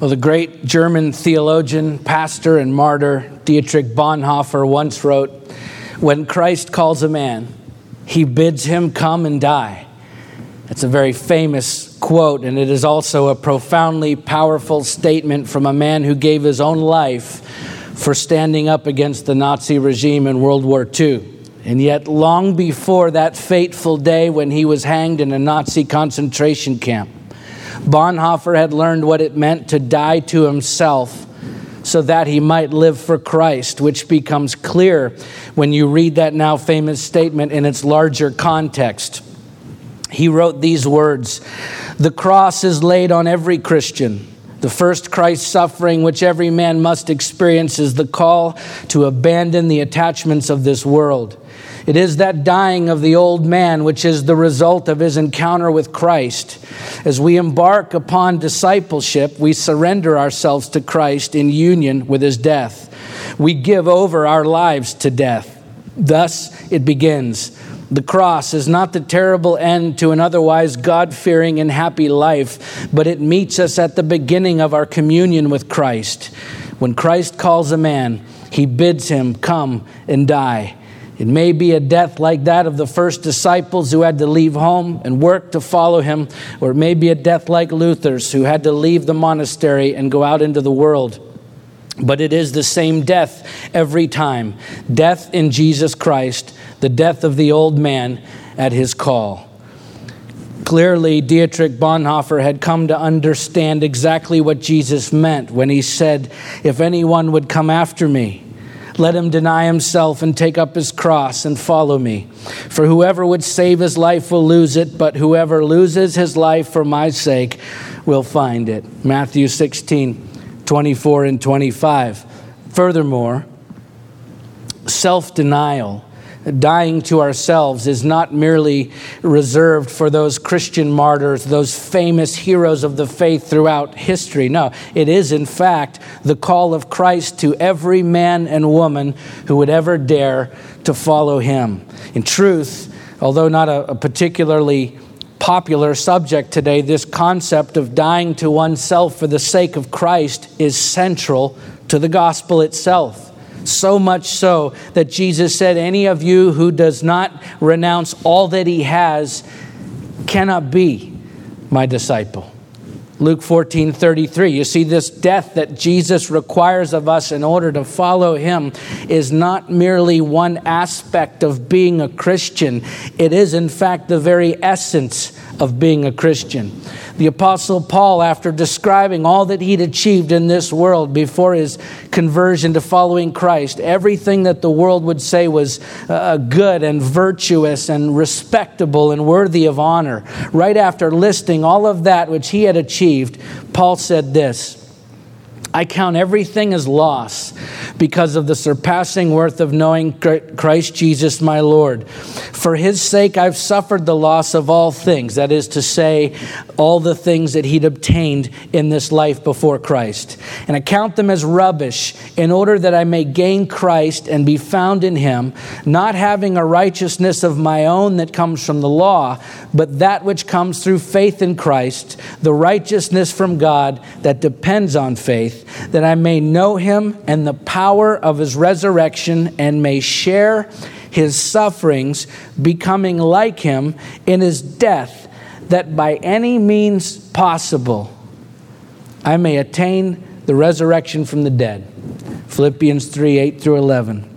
Well, the great German theologian, pastor, and martyr Dietrich Bonhoeffer once wrote When Christ calls a man, he bids him come and die. It's a very famous quote, and it is also a profoundly powerful statement from a man who gave his own life for standing up against the Nazi regime in World War II. And yet, long before that fateful day when he was hanged in a Nazi concentration camp, Bonhoeffer had learned what it meant to die to himself so that he might live for Christ, which becomes clear when you read that now famous statement in its larger context. He wrote these words The cross is laid on every Christian. The first Christ suffering which every man must experience is the call to abandon the attachments of this world. It is that dying of the old man which is the result of his encounter with Christ. As we embark upon discipleship, we surrender ourselves to Christ in union with his death. We give over our lives to death. Thus it begins. The cross is not the terrible end to an otherwise God fearing and happy life, but it meets us at the beginning of our communion with Christ. When Christ calls a man, he bids him come and die. It may be a death like that of the first disciples who had to leave home and work to follow him, or it may be a death like Luther's who had to leave the monastery and go out into the world. But it is the same death every time death in Jesus Christ, the death of the old man at his call. Clearly, Dietrich Bonhoeffer had come to understand exactly what Jesus meant when he said, If anyone would come after me, let him deny himself and take up his cross and follow me. For whoever would save his life will lose it, but whoever loses his life for my sake will find it. Matthew 16, 24 and 25. Furthermore, self denial dying to ourselves is not merely reserved for those Christian martyrs, those famous heroes of the faith throughout history. No, it is, in fact, the call of Christ to every man and woman who would ever dare to follow him. In truth, although not a, a particularly popular subject today, this concept of dying to oneself for the sake of Christ is central to the gospel itself. So much so that Jesus said, Any of you who does not renounce all that he has cannot be my disciple. Luke 14 33. You see, this death that Jesus requires of us in order to follow him is not merely one aspect of being a Christian, it is, in fact, the very essence of being a Christian. The Apostle Paul, after describing all that he'd achieved in this world before his conversion to following Christ, everything that the world would say was uh, good and virtuous and respectable and worthy of honor, right after listing all of that which he had achieved, Paul said this. I count everything as loss because of the surpassing worth of knowing Christ Jesus my Lord. For his sake, I've suffered the loss of all things, that is to say, all the things that he'd obtained in this life before Christ. And I count them as rubbish in order that I may gain Christ and be found in him, not having a righteousness of my own that comes from the law, but that which comes through faith in Christ, the righteousness from God that depends on faith that I may know him and the power of his resurrection and may share his sufferings, becoming like him in his death, that by any means possible I may attain the resurrection from the dead. Philippians 3 8 through 11.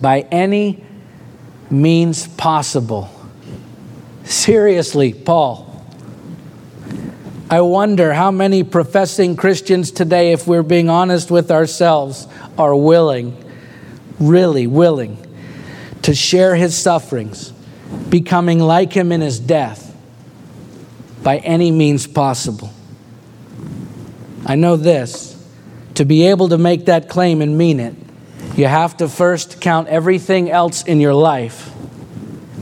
By any means possible. Seriously, Paul I wonder how many professing Christians today, if we're being honest with ourselves, are willing, really willing, to share his sufferings, becoming like him in his death by any means possible. I know this to be able to make that claim and mean it, you have to first count everything else in your life,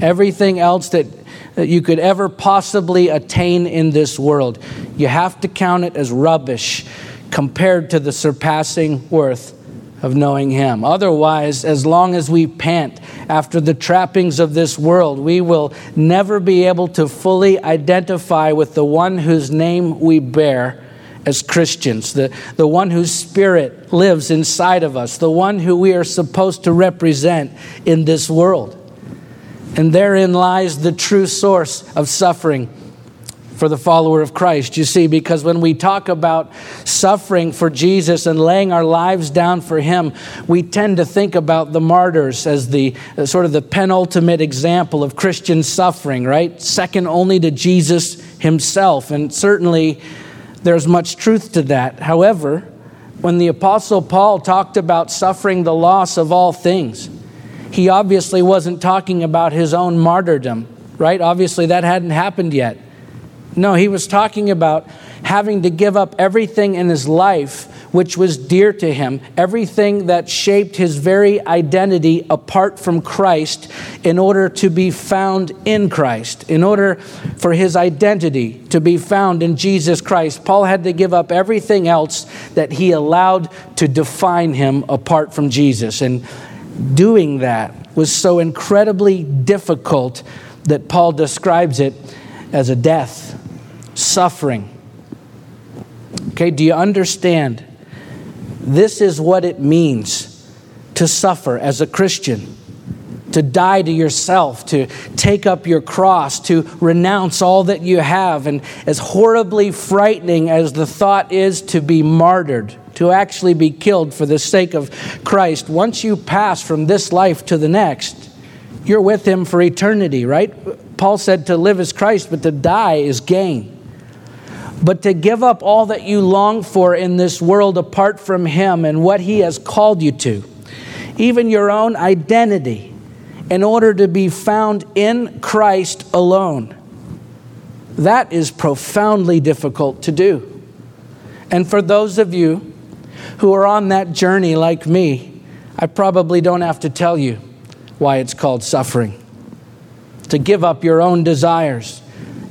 everything else that that you could ever possibly attain in this world. You have to count it as rubbish compared to the surpassing worth of knowing Him. Otherwise, as long as we pant after the trappings of this world, we will never be able to fully identify with the one whose name we bear as Christians, the, the one whose spirit lives inside of us, the one who we are supposed to represent in this world. And therein lies the true source of suffering for the follower of Christ. You see, because when we talk about suffering for Jesus and laying our lives down for Him, we tend to think about the martyrs as the uh, sort of the penultimate example of Christian suffering, right? Second only to Jesus Himself. And certainly there's much truth to that. However, when the Apostle Paul talked about suffering the loss of all things, he obviously wasn't talking about his own martyrdom, right? Obviously, that hadn't happened yet. No, he was talking about having to give up everything in his life which was dear to him, everything that shaped his very identity apart from Christ, in order to be found in Christ, in order for his identity to be found in Jesus Christ. Paul had to give up everything else that he allowed to define him apart from Jesus. And doing that was so incredibly difficult that Paul describes it as a death suffering. Okay, do you understand? This is what it means to suffer as a Christian. To die to yourself, to take up your cross, to renounce all that you have. And as horribly frightening as the thought is to be martyred, to actually be killed for the sake of Christ, once you pass from this life to the next, you're with Him for eternity, right? Paul said to live is Christ, but to die is gain but to give up all that you long for in this world apart from Him and what He has called you to, even your own identity, in order to be found in Christ alone. That is profoundly difficult to do. And for those of you who are on that journey like me, I probably don't have to tell you why it's called suffering. To give up your own desires,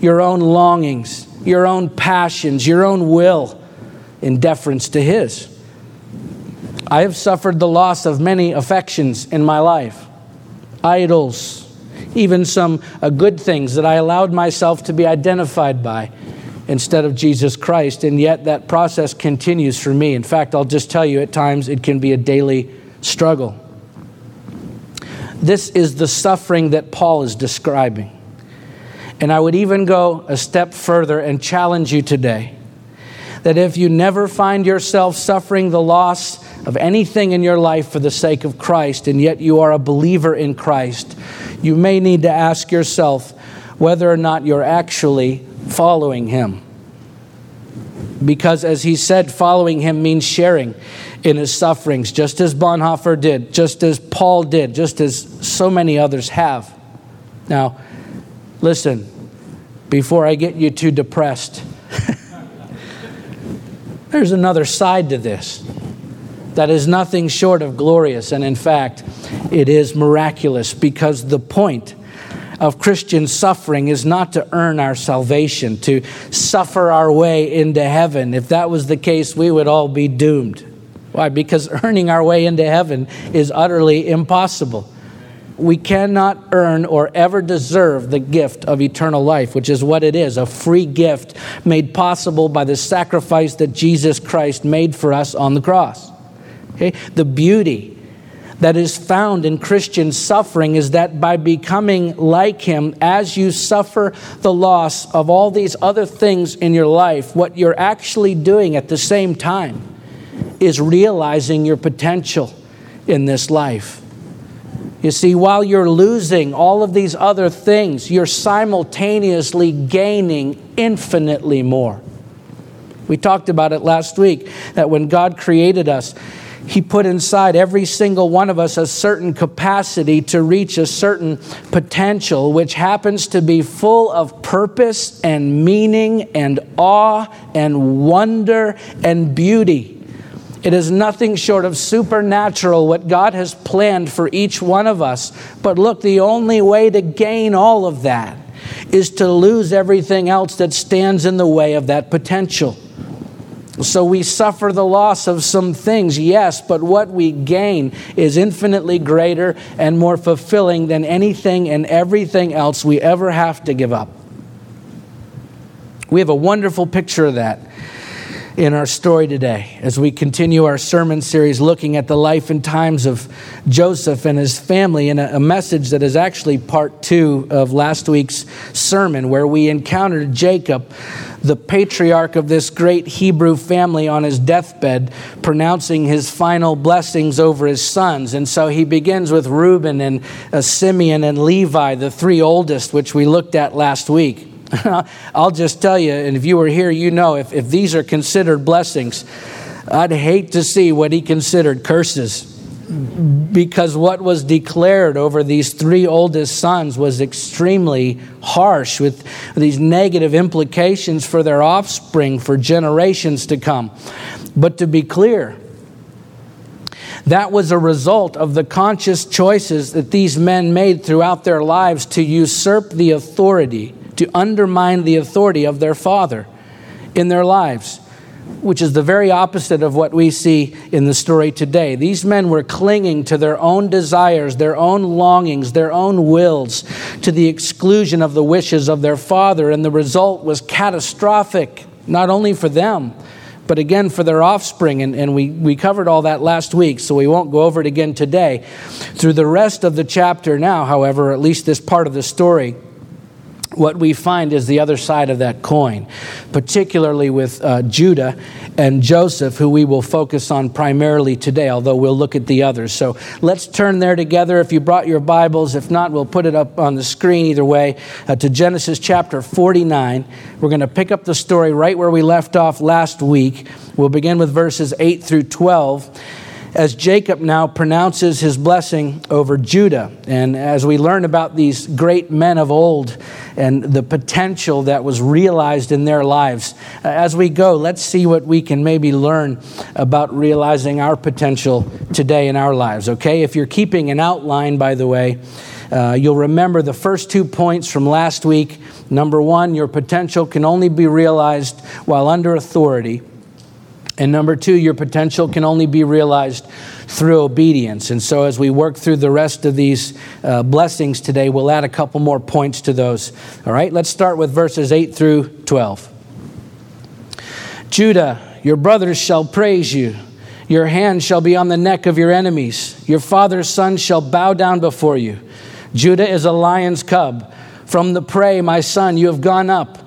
your own longings, your own passions, your own will in deference to His. I have suffered the loss of many affections in my life, idols, even some uh, good things that I allowed myself to be identified by instead of Jesus Christ, and yet that process continues for me. In fact, I'll just tell you at times it can be a daily struggle. This is the suffering that Paul is describing. And I would even go a step further and challenge you today that if you never find yourself suffering the loss of anything in your life for the sake of Christ, and yet you are a believer in Christ, you may need to ask yourself whether or not you're actually following Him. Because, as he said, following Him means sharing in His sufferings, just as Bonhoeffer did, just as Paul did, just as so many others have. Now, Listen, before I get you too depressed, there's another side to this that is nothing short of glorious, and in fact, it is miraculous because the point of Christian suffering is not to earn our salvation, to suffer our way into heaven. If that was the case, we would all be doomed. Why? Because earning our way into heaven is utterly impossible we cannot earn or ever deserve the gift of eternal life, which is what it is a free gift made possible by the sacrifice that Jesus Christ made for us on the cross. Okay? The beauty that is found in Christian suffering is that by becoming like Him, as you suffer the loss of all these other things in your life, what you're actually doing at the same time is realizing your potential in this life. You see, while you're losing all of these other things, you're simultaneously gaining infinitely more. We talked about it last week that when God created us, He put inside every single one of us a certain capacity to reach a certain potential, which happens to be full of purpose and meaning and awe and wonder and beauty. It is nothing short of supernatural what God has planned for each one of us. But look, the only way to gain all of that is to lose everything else that stands in the way of that potential. So we suffer the loss of some things, yes, but what we gain is infinitely greater and more fulfilling than anything and everything else we ever have to give up. We have a wonderful picture of that in our story today as we continue our sermon series looking at the life and times of Joseph and his family in a, message that is actually part two of last week's sermon, where we encountered Jacob, the patriarch of this great Hebrew family, on his deathbed, pronouncing his final blessings over his sons. And so he begins with Reuben and uh, Simeon and Levi, the three oldest, which we looked at last week. I'll just tell you, and if you were here, you know, if, if these are considered blessings, I'd hate to see what he considered curses. Because what was declared over these three oldest sons was extremely harsh, with these negative implications for their offspring for generations to come. But to be clear, that was a result of the conscious choices that these men made throughout their lives to usurp the authority to undermine the authority of their father in their lives, which is the very opposite of what we see in the story today. These men were clinging to their own desires, their own longings, their own wills, to the exclusion of the wishes of their father, and the result was catastrophic, not only for them but again for their offspring. And, and we, we covered all that last week, so we won't go over it again today. Through the rest of the chapter now, however, at least this part of the story, what we find is the other side of that coin, particularly with uh, Judah and Joseph, who we will focus on primarily today, although we'll look at the others. So let's turn there together. If you brought your Bibles, if not, we'll put it up on the screen either way uh, to Genesis chapter 49. We're going to pick up the story right where we left off last week. We'll begin with verses 8 through 12 as Jacob now pronounces his blessing over Judah. And as we learn about these great men of old and the potential that was realized in their lives, uh, as we go, let's see what we can maybe learn about realizing our potential today in our lives, okay? If you're keeping an outline, by the way, uh, you'll remember the first two points from last week. Number one, your potential can only be realized while under authority. And number two, your potential can only be realized through obedience. And so, as we work through the rest of these uh, blessings today, we'll add a couple more points to those. All right, let's start with verses 8 through 12. Judah, your brothers shall praise you. Your hand shall be on the neck of your enemies. Your father's son shall bow down before you. Judah is a lion's cub. From the prey, my son, you have gone up.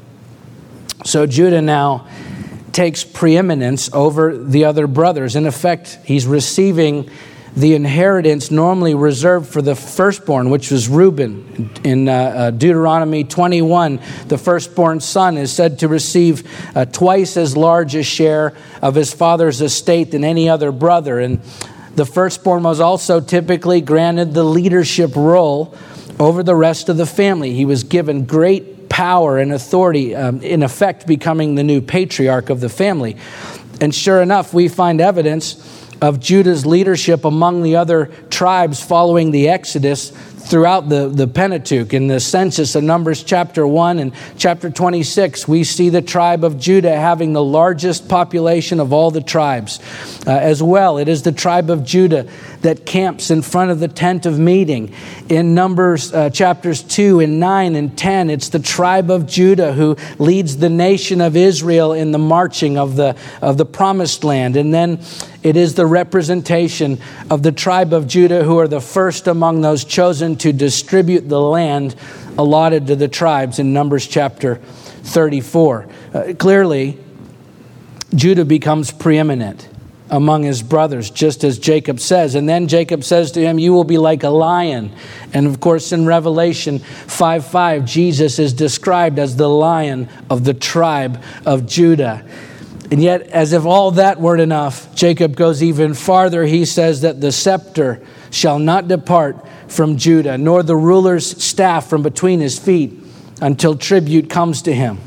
So Judah now takes preeminence over the other brothers. In effect, he's receiving the inheritance normally reserved for the firstborn, which was Reuben. In uh, uh, Deuteronomy 21, the firstborn son is said to receive uh, twice as large a share of his father's estate than any other brother. And the firstborn was also typically granted the leadership role over the rest of the family. He was given great power and authority, um, in effect, becoming the new patriarch of the family. And sure enough, we find evidence of Judah's leadership among the other tribes following the Exodus throughout the, the Pentateuch. In the census of Numbers chapter 1 and chapter 26, we see the tribe of Judah having the largest population of all the tribes. Uh, as well, it is the tribe of Judah that camps in front of the tent of meeting. In Numbers uh, chapters 2 and 9 and 10, it's the tribe of Judah who leads the nation of Israel in the marching of the, of the promised land. And then it is the representation of the tribe of Judah who are the first among those chosen to distribute the land allotted to the tribes in Numbers chapter 34. Uh, clearly, Judah becomes preeminent among his brothers, just as Jacob says. And then Jacob says to him, You will be like a lion. And of course, in Revelation 5 5, Jesus is described as the lion of the tribe of Judah. And yet, as if all that weren't enough, Jacob goes even farther. He says that the scepter shall not depart from Judah, nor the ruler's staff from between his feet until tribute comes to him.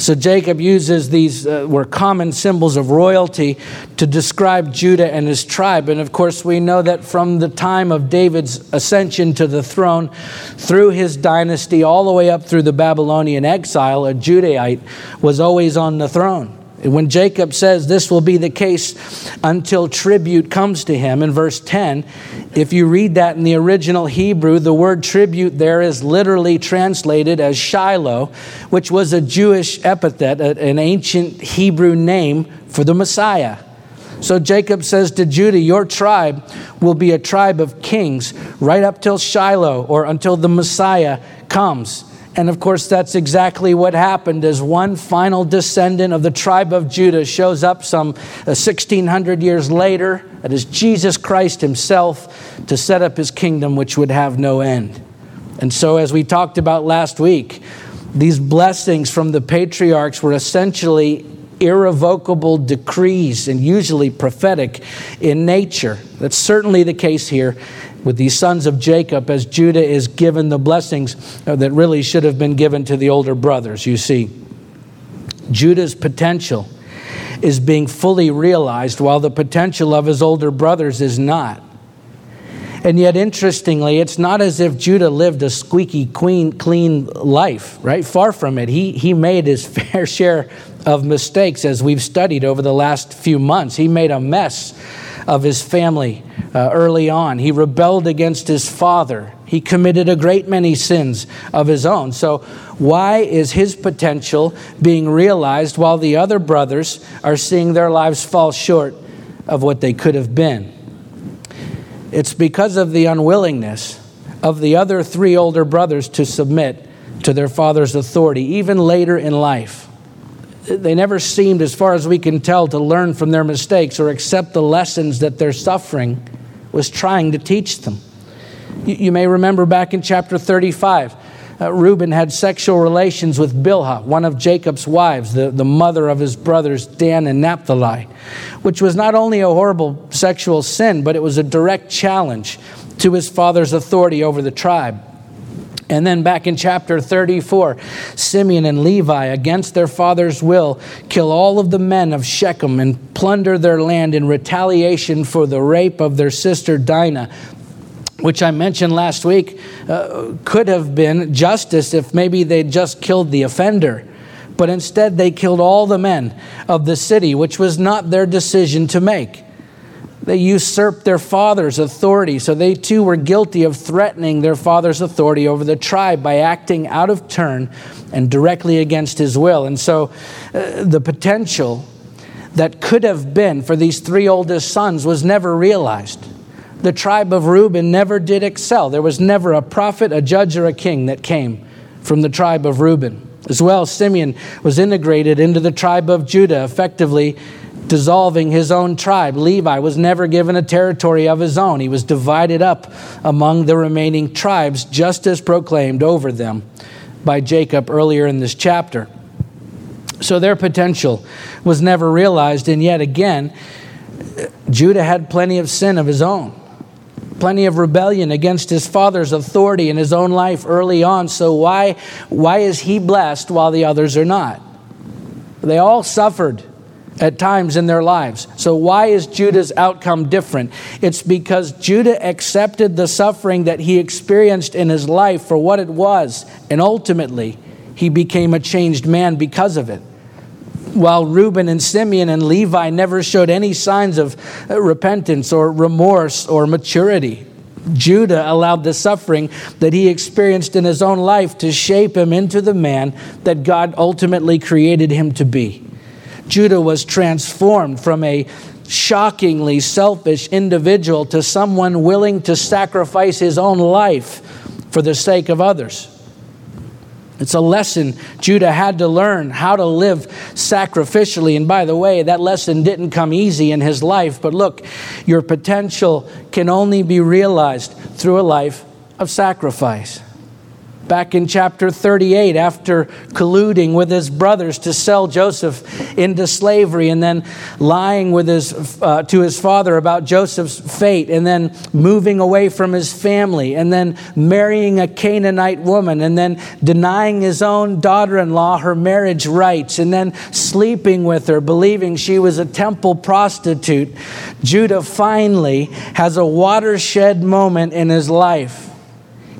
So Jacob uses these uh, were common symbols of royalty to describe Judah and his tribe. And of course, we know that from the time of David's ascension to the throne, through his dynasty, all the way up through the Babylonian exile, a Judahite was always on the throne. When Jacob says this will be the case until tribute comes to him in verse 10, if you read that in the original Hebrew, the word tribute there is literally translated as Shiloh, which was a Jewish epithet, an ancient Hebrew name for the Messiah. So Jacob says to Judah, Your tribe will be a tribe of kings right up till Shiloh or until the Messiah comes. And of course, that's exactly what happened as one final descendant of the tribe of Judah shows up some 1600 uh, years later. That is Jesus Christ himself to set up his kingdom, which would have no end. And so, as we talked about last week, these blessings from the patriarchs were essentially irrevocable decrees and usually prophetic in nature. That's certainly the case here with these sons of Jacob as Judah is given the blessings uh, that really should have been given to the older brothers. You see, Judah's potential is being fully realized while the potential of his older brothers is not. And yet, interestingly, it's not as if Judah lived a squeaky clean, clean life, right? Far from it. He, he made his fair share of mistakes as we've studied over the last few months. He made a mess of his family uh, early on. He rebelled against his father. He committed a great many sins of his own. So, why is his potential being realized while the other brothers are seeing their lives fall short of what they could have been? It's because of the unwillingness of the other three older brothers to submit to their father's authority, even later in life they never seemed, as far as we can tell, to learn from their mistakes or accept the lessons that their suffering was trying to teach them. You, you may remember back in chapter 35, uh, Reuben had sexual relations with Bilhah, one of Jacob's wives, the, the mother of his brothers Dan and Naphtali, which was not only a horrible sexual sin, but it was a direct challenge to his father's authority over the tribe. And then back in chapter 34, Simeon and Levi, against their father's will, kill all of the men of Shechem and plunder their land in retaliation for the rape of their sister Dinah, which I mentioned last week uh, could have been justice if maybe they'd just killed the offender. But instead, they killed all the men of the city, which was not their decision to make. They usurped their father's authority, so they too were guilty of threatening their father's authority over the tribe by acting out of turn and directly against his will. And so uh, the potential that could have been for these three oldest sons was never realized. The tribe of Reuben never did excel. There was never a prophet, a judge, or a king that came from the tribe of Reuben. As well, Simeon was integrated into the tribe of Judah, effectively dissolving his own tribe. Levi was never given a territory of his own, he was divided up among the remaining tribes, just as proclaimed over them by Jacob earlier in this chapter. So their potential was never realized, and yet again, Judah had plenty of sin of his own, plenty of rebellion against his father's authority in his own life early on. So why, why is he blessed while the others are not? They all suffered at times in their lives. So, why is Judah's outcome different? It's because Judah accepted the suffering that he experienced in his life for what it was, and ultimately, he became a changed man because of it. While Reuben and Simeon and Levi never showed any signs of repentance or remorse or maturity, Judah allowed the suffering that he experienced in his own life to shape him into the man that God ultimately created him to be. Judah was transformed from a shockingly selfish individual to someone willing to sacrifice his own life for the sake of others. It's a lesson Judah had to learn how to live sacrificially. And by the way, that lesson didn't come easy in his life. But look, your potential can only be realized through a life of sacrifice. Back in chapter 38 after colluding with his brothers to sell Joseph into slavery and then lying with his, uh, to his father about Joseph's fate and then moving away from his family and then marrying a Canaanite woman and then denying his own daughter in law her marriage rights and then sleeping with her, believing she was a temple prostitute. Judah finally has a watershed moment in his life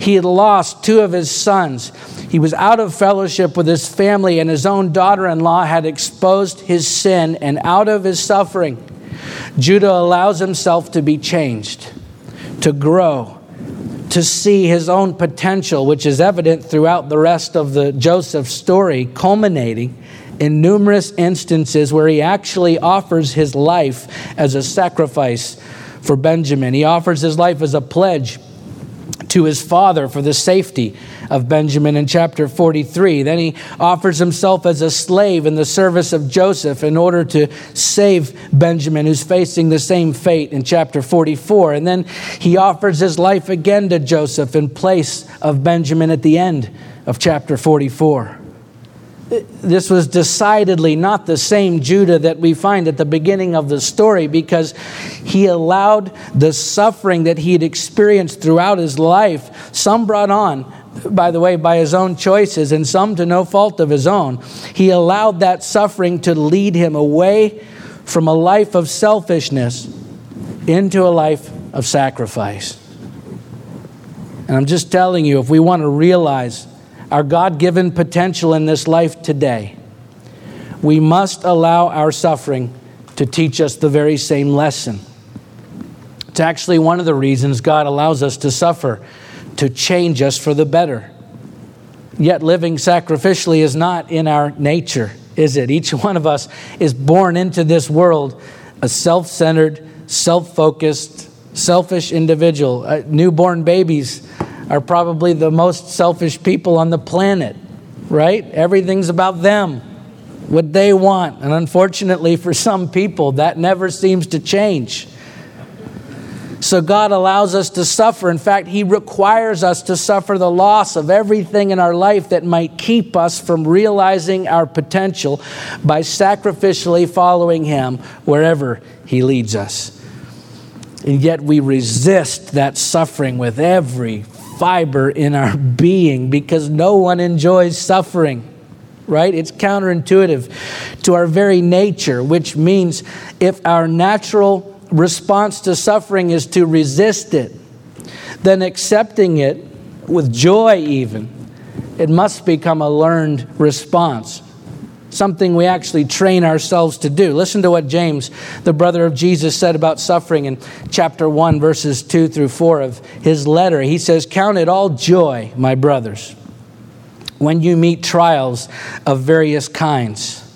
he had lost two of his sons. He was out of fellowship with his family, and his own daughter in law had exposed his sin. And out of his suffering, Judah allows himself to be changed, to grow, to see his own potential, which is evident throughout the rest of the Joseph story, culminating in numerous instances where he actually offers his life as a sacrifice for Benjamin. He offers his life as a pledge to his father for the safety of Benjamin in chapter 43. Then he offers himself as a slave in the service of Joseph in order to save Benjamin, who's facing the same fate in chapter 44. And then he offers his life again to Joseph in place of Benjamin at the end of chapter 44 this was decidedly not the same Judah that we find at the beginning of the story because he allowed the suffering that he had experienced throughout his life, some brought on, by the way, by his own choices, and some to no fault of his own. He allowed that suffering to lead him away from a life of selfishness into a life of sacrifice. And I'm just telling you, if we want to realize our God given potential in this life today, we must allow our suffering to teach us the very same lesson. It's actually one of the reasons God allows us to suffer, to change us for the better. Yet living sacrificially is not in our nature, is it? Each one of us is born into this world a self centered, self focused, selfish individual. Uh, newborn babies are probably the most selfish people on the planet, right? Everything's about them, what they want. And unfortunately, for some people, that never seems to change. So God allows us to suffer. In fact, He requires us to suffer the loss of everything in our life that might keep us from realizing our potential by sacrificially following Him wherever He leads us. And yet we resist that suffering with every fiber in our being because no one enjoys suffering, right? It's counterintuitive to our very nature, which means if our natural response to suffering is to resist it, then accepting it with joy, even, it must become a learned response something we actually train ourselves to do. Listen to what James, the brother of Jesus, said about suffering in chapter 1, verses 2 through 4 of his letter. He says, Count it all joy, my brothers, when you meet trials of various kinds.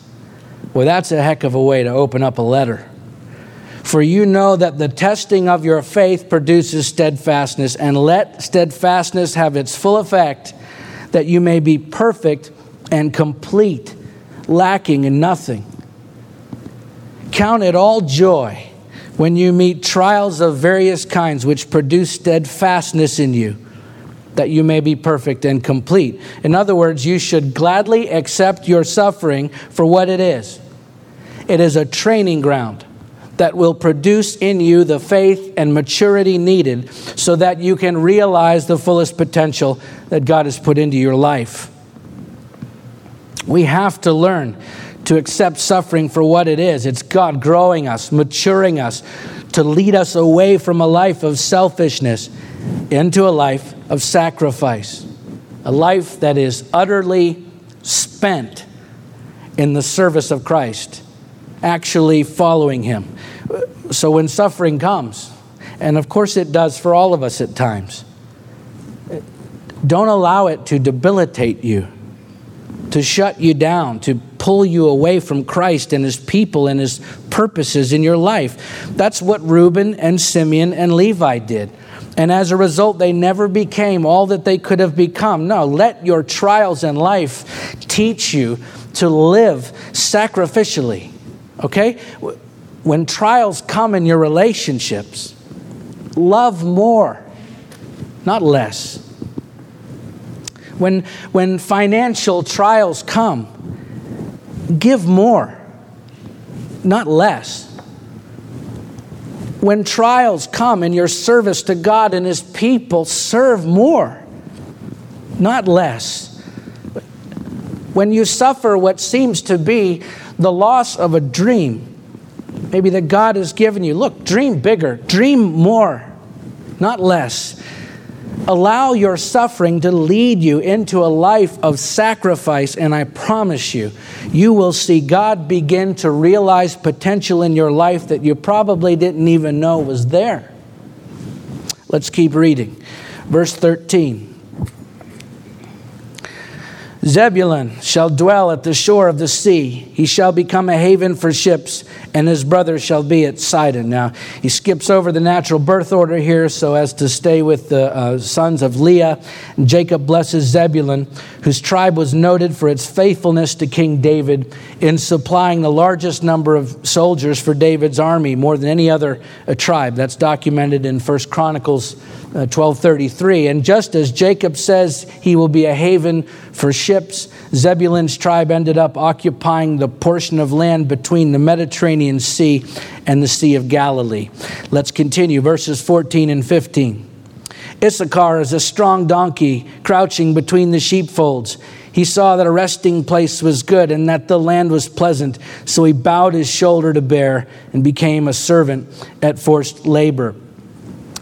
Well, that's a heck of a way to open up a letter. For you know that the testing of your faith produces steadfastness, and let steadfastness have its full effect, that you may be perfect and complete lacking in nothing. Count it all joy when you meet trials of various kinds which produce steadfastness in you, that you may be perfect and complete. In other words, you should gladly accept your suffering for what it is. It is a training ground that will produce in you the faith and maturity needed so that you can realize the fullest potential that God has put into your life. We have to learn to accept suffering for what it is. It's God growing us, maturing us, to lead us away from a life of selfishness into a life of sacrifice, a life that is utterly spent in the service of Christ, actually following Him. So when suffering comes, and of course it does for all of us at times, don't allow it to debilitate you to shut you down, to pull you away from Christ and his people and his purposes in your life. That's what Reuben and Simeon and Levi did. And as a result, they never became all that they could have become. No, let your trials in life teach you to live sacrificially. Okay? When trials come in your relationships, love more, not less. When, when financial trials come, give more, not less. When trials come in your service to God and His people, serve more, not less. When you suffer what seems to be the loss of a dream, maybe that God has given you, look, dream bigger, dream more, not less. Allow your suffering to lead you into a life of sacrifice, and I promise you, you will see God begin to realize potential in your life that you probably didn't even know was there. Let's keep reading. Verse 13. Zebulun shall dwell at the shore of the sea. He shall become a haven for ships, and his brother shall be at Sidon. Now, he skips over the natural birth order here so as to stay with the uh, sons of Leah. Jacob blesses Zebulun, whose tribe was noted for its faithfulness to King David in supplying the largest number of soldiers for David's army, more than any other uh, tribe. That's documented in 1 Chronicles 1233. Uh, and just as Jacob says he will be a haven for ships, Zebulun's tribe ended up occupying the portion of land between the Mediterranean Sea and the Sea of Galilee. Let's continue, verses 14 and 15. Issachar is a strong donkey crouching between the sheepfolds. He saw that a resting place was good and that the land was pleasant, so he bowed his shoulder to bear and became a servant at forced labor.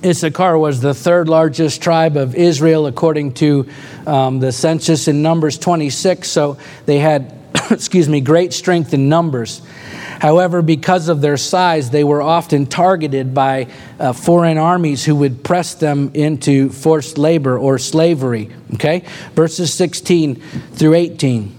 Issachar was the third largest tribe of Israel according to um, the census in Numbers 26. So they had, excuse me, great strength in numbers. However, because of their size, they were often targeted by uh, foreign armies who would press them into forced labor or slavery. Okay? Verses 16 through 18.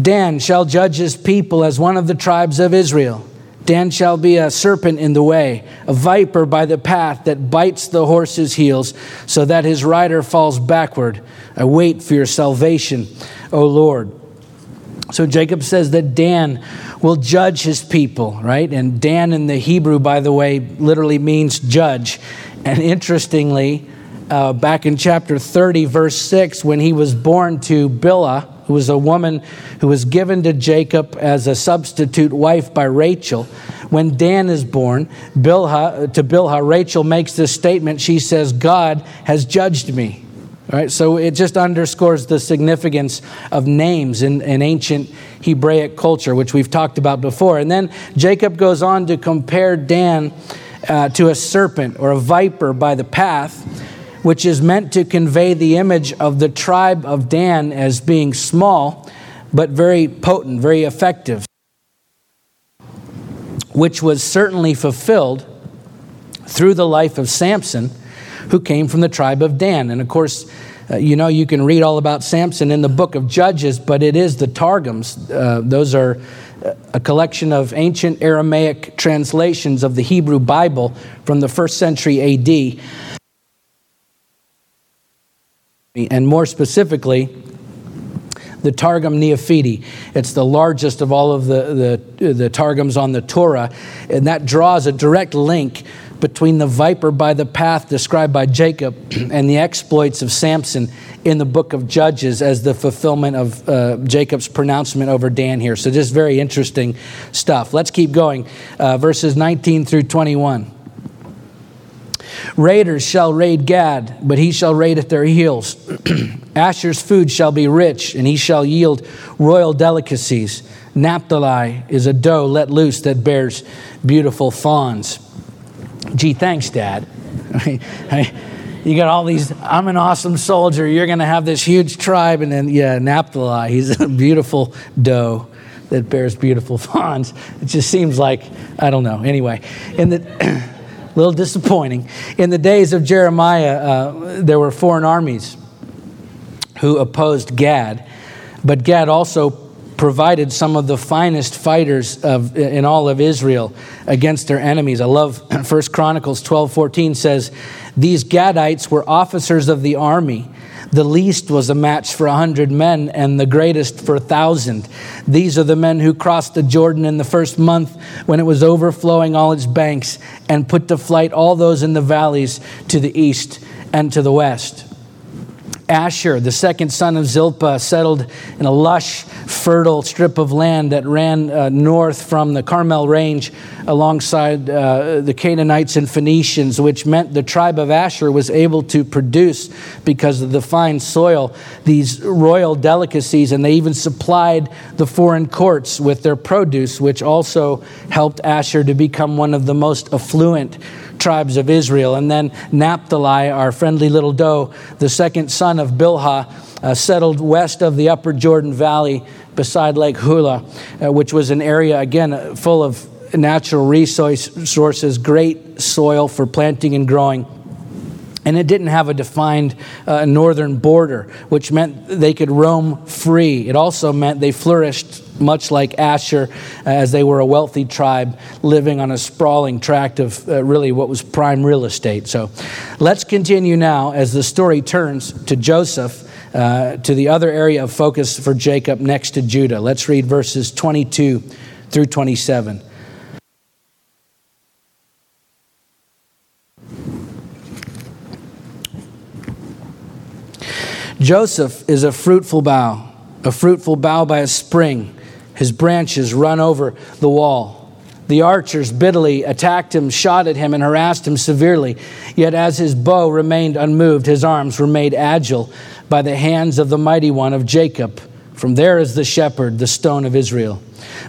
Dan shall judge his people as one of the tribes of Israel. Dan shall be a serpent in the way, a viper by the path that bites the horse's heels, so that his rider falls backward. I wait for your salvation, O Lord. So Jacob says that Dan will judge his people, right? And Dan in the Hebrew, by the way, literally means judge. And interestingly, uh, back in chapter 30, verse 6, when he was born to Bilhah, who was a woman who was given to Jacob as a substitute wife by Rachel. When Dan is born, Bilhah, to Bilhah, Rachel makes this statement. She says, God has judged me. So it just underscores the significance of names in, in ancient Hebraic culture, which we've talked about before. And then Jacob goes on to compare Dan uh, to a serpent or a viper by the path which is meant to convey the image of the tribe of Dan as being small, but very potent, very effective, which was certainly fulfilled through the life of Samson, who came from the tribe of Dan. And of course, uh, you know, you can read all about Samson in the book of Judges, but it is the Targums. Uh, those are uh, a collection of ancient Aramaic translations of the Hebrew Bible from the first century AD and more specifically, the Targum Neofiti. It's the largest of all of the, the, the Targums on the Torah, and that draws a direct link between the viper by the path described by Jacob and the exploits of Samson in the book of Judges as the fulfillment of uh, Jacob's pronouncement over Dan here. So, just very interesting stuff. Let's keep going. Uh, verses 19 through 21. Raiders shall raid Gad, but he shall raid at their heels. Asher's food shall be rich, and he shall yield royal delicacies. Naphtali is a doe let loose that bears beautiful fawns. Gee, thanks, Dad. you got all these, I'm an awesome soldier. You're going to have this huge tribe. And then, yeah, Naphtali, he's a beautiful doe that bears beautiful fawns. It just seems like, I don't know. Anyway, in the. A little disappointing. In the days of Jeremiah, uh, there were foreign armies who opposed Gad, but Gad also provided some of the finest fighters of, in all of Israel against their enemies. I love 1 Chronicles 12 14 says, These Gadites were officers of the army the least was a match for a hundred men, and the greatest for a thousand. These are the men who crossed the Jordan in the first month when it was overflowing all its banks, and put to flight all those in the valleys to the east and to the west. Asher, the second son of Zilpah, settled in a lush, fertile strip of land that ran uh, north from the Carmel Range alongside uh, the Canaanites and Phoenicians, which meant the tribe of Asher was able to produce, because of the fine soil, these royal delicacies, and they even supplied the foreign courts with their produce, which also helped Asher to become one of the most affluent tribes of Israel. And then Naphtali, our friendly little doe, the second son of Bilhah, uh, settled west of the upper Jordan Valley beside Lake Hula, uh, which was an area, again, uh, full of natural resources, great soil for planting and growing. And it didn't have a defined uh, northern border, which meant they could roam free. It also meant they flourished much like Asher, uh, as they were a wealthy tribe living on a sprawling tract of uh, really what was prime real estate. So let's continue now as the story turns to Joseph. Uh, to the other area of focus for Jacob next to Judah. Let's read verses 22 through 27. Joseph is a fruitful bough, a fruitful bough by a spring his branches run over the wall. The archers bitterly attacked him, shot at him, and harassed him severely. Yet as his bow remained unmoved, his arms were made agile by the hands of the mighty one of Jacob. From there is the shepherd, the stone of Israel.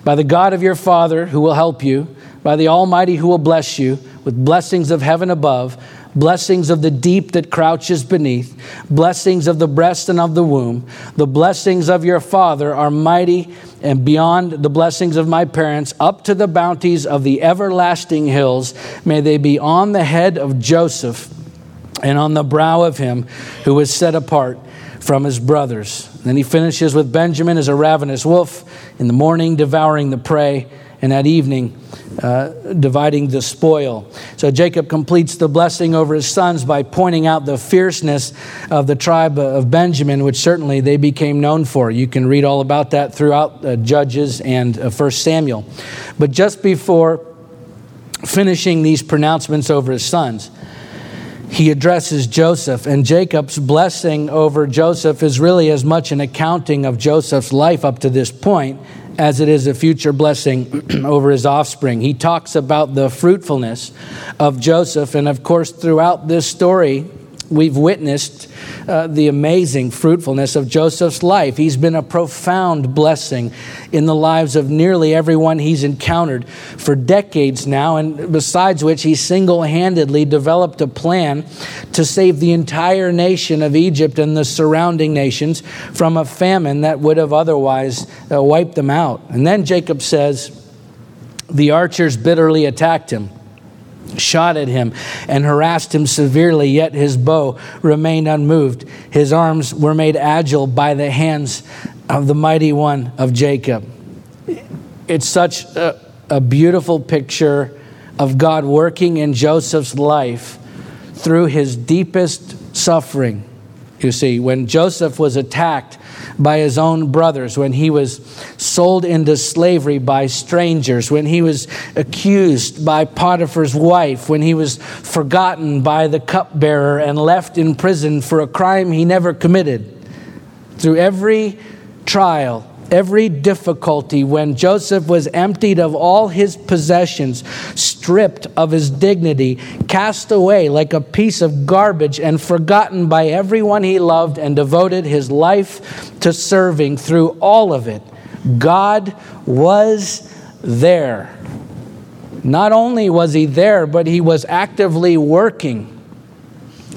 By the God of your father who will help you, by the Almighty who will bless you with blessings of heaven above blessings of the deep that crouches beneath, blessings of the breast and of the womb. The blessings of your father are mighty and beyond the blessings of my parents, up to the bounties of the everlasting hills. May they be on the head of Joseph and on the brow of him who was set apart from his brothers. Then he finishes with Benjamin as a ravenous wolf, in the morning devouring the prey, and at evening uh, dividing the spoil. So Jacob completes the blessing over his sons by pointing out the fierceness of the tribe of Benjamin, which certainly they became known for. You can read all about that throughout uh, Judges and uh, 1 Samuel. But just before finishing these pronouncements over his sons, he addresses Joseph, and Jacob's blessing over Joseph is really as much an accounting of Joseph's life up to this point as it is a future blessing over his offspring. He talks about the fruitfulness of Joseph, and of course, throughout this story, we've witnessed uh, the amazing fruitfulness of Joseph's life. He's been a profound blessing in the lives of nearly everyone he's encountered for decades now, and besides which, he single handedly developed a plan to save the entire nation of Egypt and the surrounding nations from a famine that would have otherwise uh, wiped them out. And then Jacob says, The archers bitterly attacked him shot at him and harassed him severely, yet his bow remained unmoved. His arms were made agile by the hands of the mighty one of Jacob. It's such a, a beautiful picture of God working in Joseph's life through his deepest suffering. You see, when Joseph was attacked by his own brothers, when he was sold into slavery by strangers, when he was accused by Potiphar's wife, when he was forgotten by the cupbearer and left in prison for a crime he never committed. Through every trial, every difficulty when Joseph was emptied of all his possessions, stripped of his dignity, cast away like a piece of garbage, and forgotten by everyone he loved and devoted his life to serving through all of it. God was there. Not only was he there, but he was actively working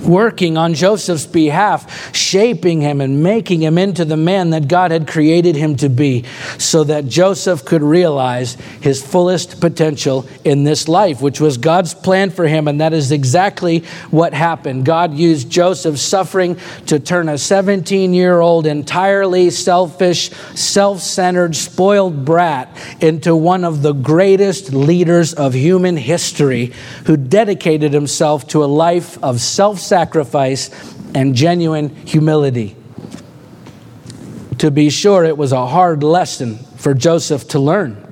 working on Joseph's behalf, shaping him and making him into the man that God had created him to be, so that Joseph could realize his fullest potential in this life, which was God's plan for him. And that is exactly what happened. God used Joseph's suffering to turn a 17 year old, entirely selfish, self centered, spoiled brat into one of the greatest leaders of human history who dedicated himself to a life of self sacrifice and genuine humility. To be sure, it was a hard lesson for Joseph to learn,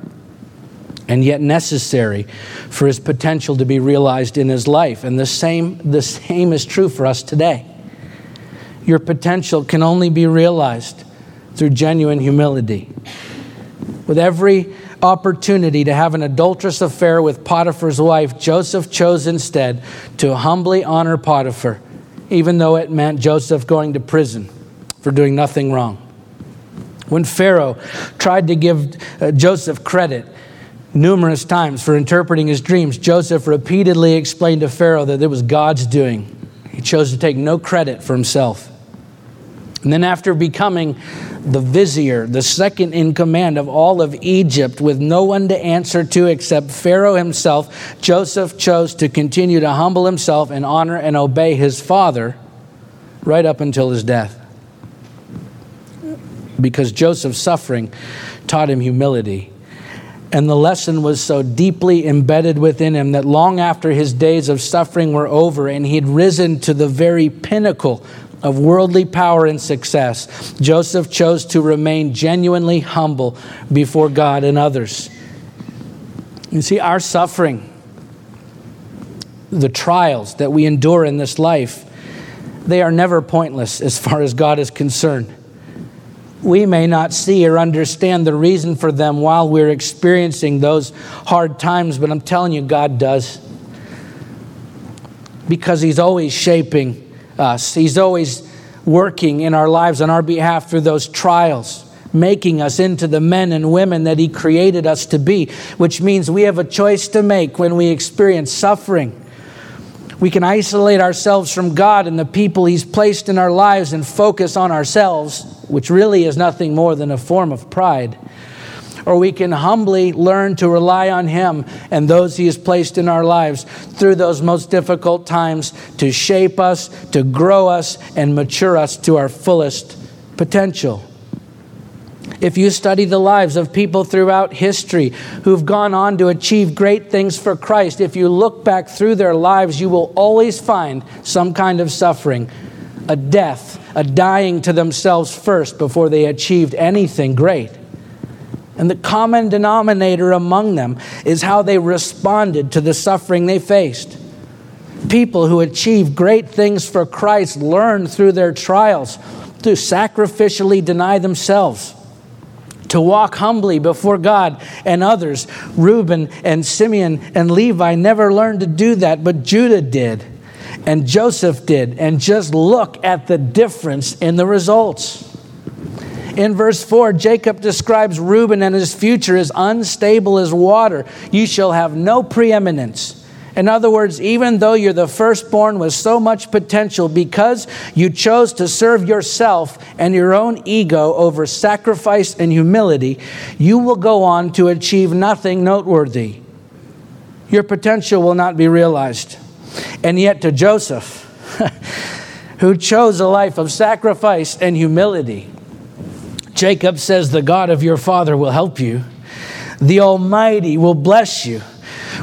and yet necessary for his potential to be realized in his life. And the same, the same is true for us today. Your potential can only be realized through genuine humility. With every opportunity to have an adulterous affair with Potiphar's wife, Joseph chose instead to humbly honor Potiphar, even though it meant Joseph going to prison for doing nothing wrong. When Pharaoh tried to give uh, Joseph credit numerous times for interpreting his dreams, Joseph repeatedly explained to Pharaoh that it was God's doing. He chose to take no credit for himself. And then, after becoming the vizier, the second in command of all of Egypt, with no one to answer to except Pharaoh himself, Joseph chose to continue to humble himself and honor and obey his father right up until his death. Because Joseph's suffering taught him humility. And the lesson was so deeply embedded within him that long after his days of suffering were over and he had risen to the very pinnacle of worldly power and success, Joseph chose to remain genuinely humble before God and others. You see, our suffering, the trials that we endure in this life, they are never pointless as far as God is concerned. We may not see or understand the reason for them while we're experiencing those hard times, but I'm telling you, God does. Because He's always shaping us. He's always working in our lives on our behalf through those trials, making us into the men and women that He created us to be, which means we have a choice to make when we experience suffering. We can isolate ourselves from God and the people He's placed in our lives and focus on ourselves, which really is nothing more than a form of pride or we can humbly learn to rely on Him and those He has placed in our lives through those most difficult times to shape us, to grow us, and mature us to our fullest potential. If you study the lives of people throughout history who've gone on to achieve great things for Christ, if you look back through their lives, you will always find some kind of suffering, a death, a dying to themselves first before they achieved anything great. And the common denominator among them is how they responded to the suffering they faced. People who achieve great things for Christ learn through their trials to sacrificially deny themselves, to walk humbly before God and others. Reuben and Simeon and Levi never learned to do that, but Judah did, and Joseph did. And just look at the difference in the results. In verse 4, Jacob describes Reuben and his future as unstable as water. You shall have no preeminence. In other words, even though you're the firstborn with so much potential, because you chose to serve yourself and your own ego over sacrifice and humility, you will go on to achieve nothing noteworthy. Your potential will not be realized. And yet, to Joseph, who chose a life of sacrifice and humility, Jacob says, The God of your father will help you. The Almighty will bless you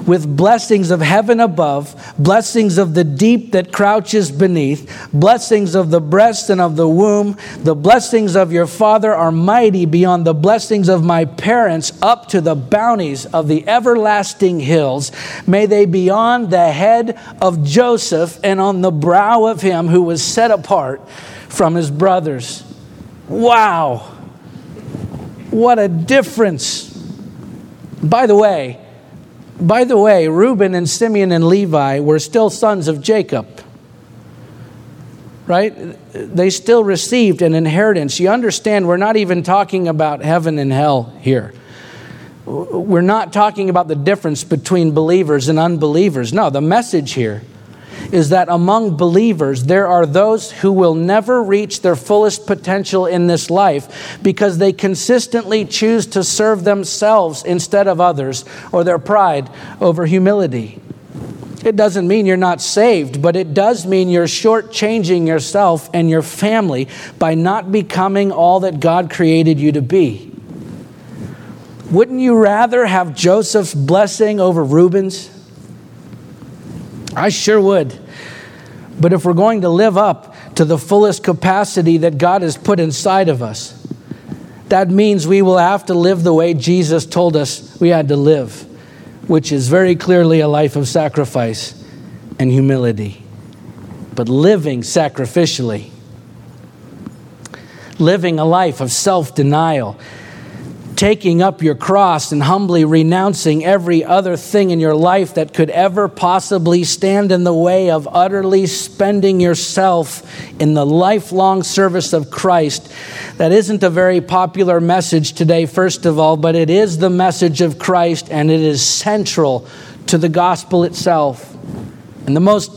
with blessings of heaven above, blessings of the deep that crouches beneath, blessings of the breast and of the womb. The blessings of your father are mighty beyond the blessings of my parents, up to the bounties of the everlasting hills. May they be on the head of Joseph and on the brow of him who was set apart from his brothers. Wow. What a difference. By the way, by the way, Reuben and Simeon and Levi were still sons of Jacob. Right? They still received an inheritance. You understand, we're not even talking about heaven and hell here. We're not talking about the difference between believers and unbelievers. No, the message here is that among believers, there are those who will never reach their fullest potential in this life because they consistently choose to serve themselves instead of others or their pride over humility. It doesn't mean you're not saved, but it does mean you're shortchanging yourself and your family by not becoming all that God created you to be. Wouldn't you rather have Joseph's blessing over Reuben's? I sure would. But if we're going to live up to the fullest capacity that God has put inside of us, that means we will have to live the way Jesus told us we had to live, which is very clearly a life of sacrifice and humility. But living sacrificially living a life of self denial, taking up your cross and humbly renouncing every other thing in your life that could ever possibly stand in the way of utterly spending yourself in the lifelong service of Christ. That isn't a very popular message today, first of all, but it is the message of Christ and it is central to the gospel itself. And the most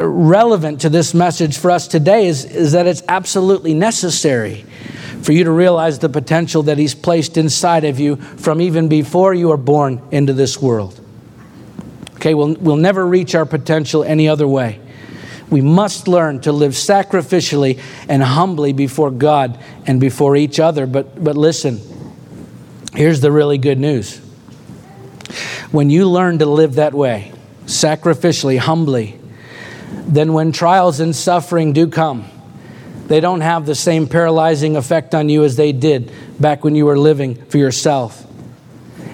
relevant to this message for us today is, is that it's absolutely necessary for you to realize the potential that He's placed inside of you from even before you are born into this world. Okay, we'll, we'll never reach our potential any other way. We must learn to live sacrificially and humbly before God and before each other. But, but listen, here's the really good news. When you learn to live that way, sacrificially, humbly, then when trials and suffering do come, they don't have the same paralyzing effect on you as they did back when you were living for yourself.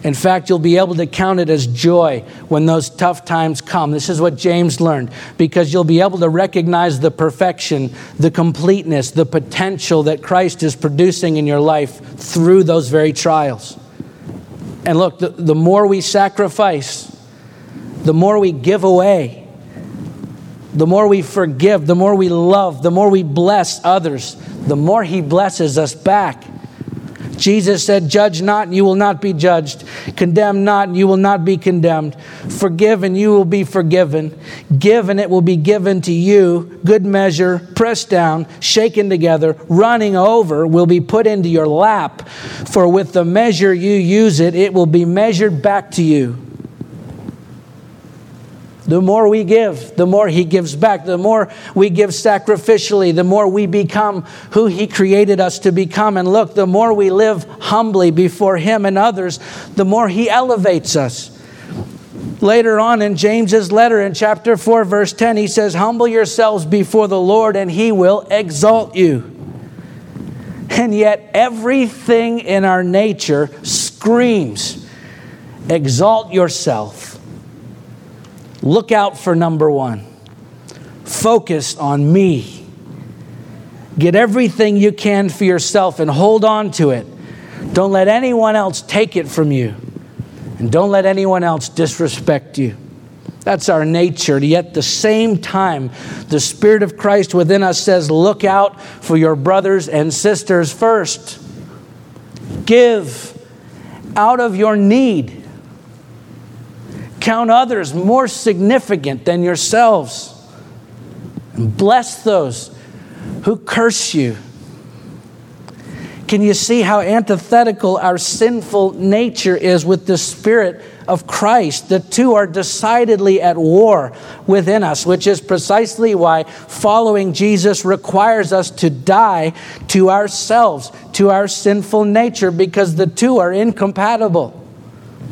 In fact, you'll be able to count it as joy when those tough times come. This is what James learned because you'll be able to recognize the perfection, the completeness, the potential that Christ is producing in your life through those very trials. And look, the, the more we sacrifice, the more we give away, the more we forgive, the more we love, the more we bless others, the more He blesses us back. Jesus said, Judge not, and you will not be judged. Condemn not, and you will not be condemned. Forgive, and you will be forgiven. Give, and it will be given to you. Good measure, pressed down, shaken together, running over, will be put into your lap. For with the measure you use it, it will be measured back to you. The more we give, the more He gives back. The more we give sacrificially, the more we become who He created us to become. And look, the more we live humbly before Him and others, the more He elevates us. Later on in James's letter in chapter 4, verse 10, he says, Humble yourselves before the Lord, and He will exalt you. And yet, everything in our nature screams, Exalt yourself Look out for number one. Focus on me. Get everything you can for yourself and hold on to it. Don't let anyone else take it from you. And don't let anyone else disrespect you. That's our nature. Yet at the same time, the Spirit of Christ within us says, Look out for your brothers and sisters first. Give out of your need count others more significant than yourselves. And bless those who curse you. Can you see how antithetical our sinful nature is with the Spirit of Christ? The two are decidedly at war within us, which is precisely why following Jesus requires us to die to ourselves, to our sinful nature, because the two are incompatible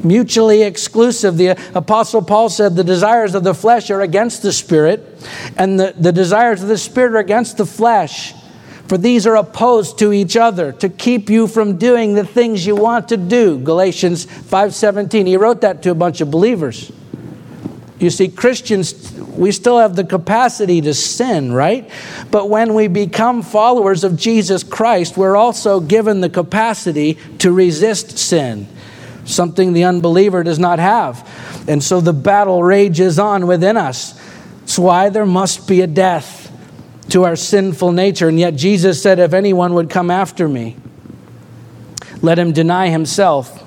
mutually exclusive. The Apostle Paul said the desires of the flesh are against the spirit, and the, the desires of the spirit are against the flesh. For these are opposed to each other to keep you from doing the things you want to do. Galatians 5:17. He wrote that to a bunch of believers. You see, Christians, we still have the capacity to sin, right? But when we become followers of Jesus Christ, we're also given the capacity to resist sin something the unbeliever does not have. And so the battle rages on within us. It's why there must be a death to our sinful nature. And yet Jesus said, If anyone would come after me, let him deny himself,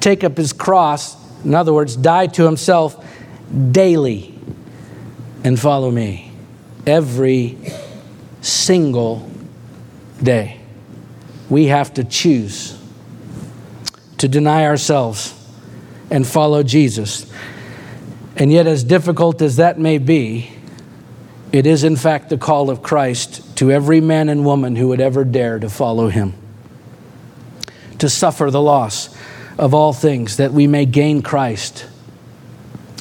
take up his cross, in other words, die to himself daily, and follow me every single day. We have to choose to deny ourselves and follow Jesus. And yet, as difficult as that may be, it is in fact the call of Christ to every man and woman who would ever dare to follow him. To suffer the loss of all things that we may gain Christ.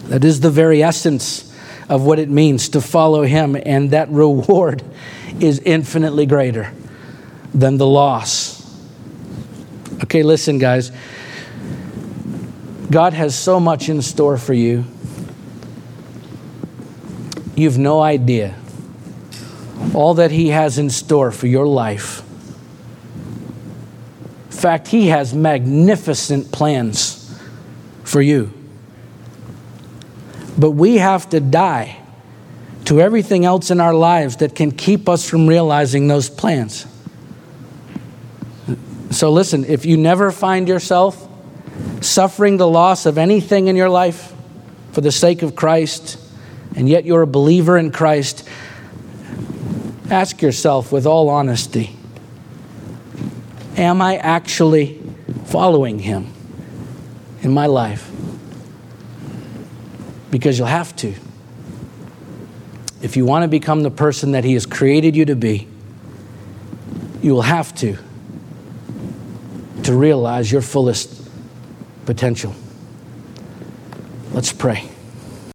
That is the very essence of what it means to follow him, and that reward is infinitely greater than the loss Okay, listen, guys. God has so much in store for you. You've no idea all that He has in store for your life. In fact, He has magnificent plans for you. But we have to die to everything else in our lives that can keep us from realizing those plans. So, listen, if you never find yourself suffering the loss of anything in your life for the sake of Christ, and yet you're a believer in Christ, ask yourself with all honesty Am I actually following Him in my life? Because you'll have to. If you want to become the person that He has created you to be, you will have to to realize your fullest potential. Let's pray.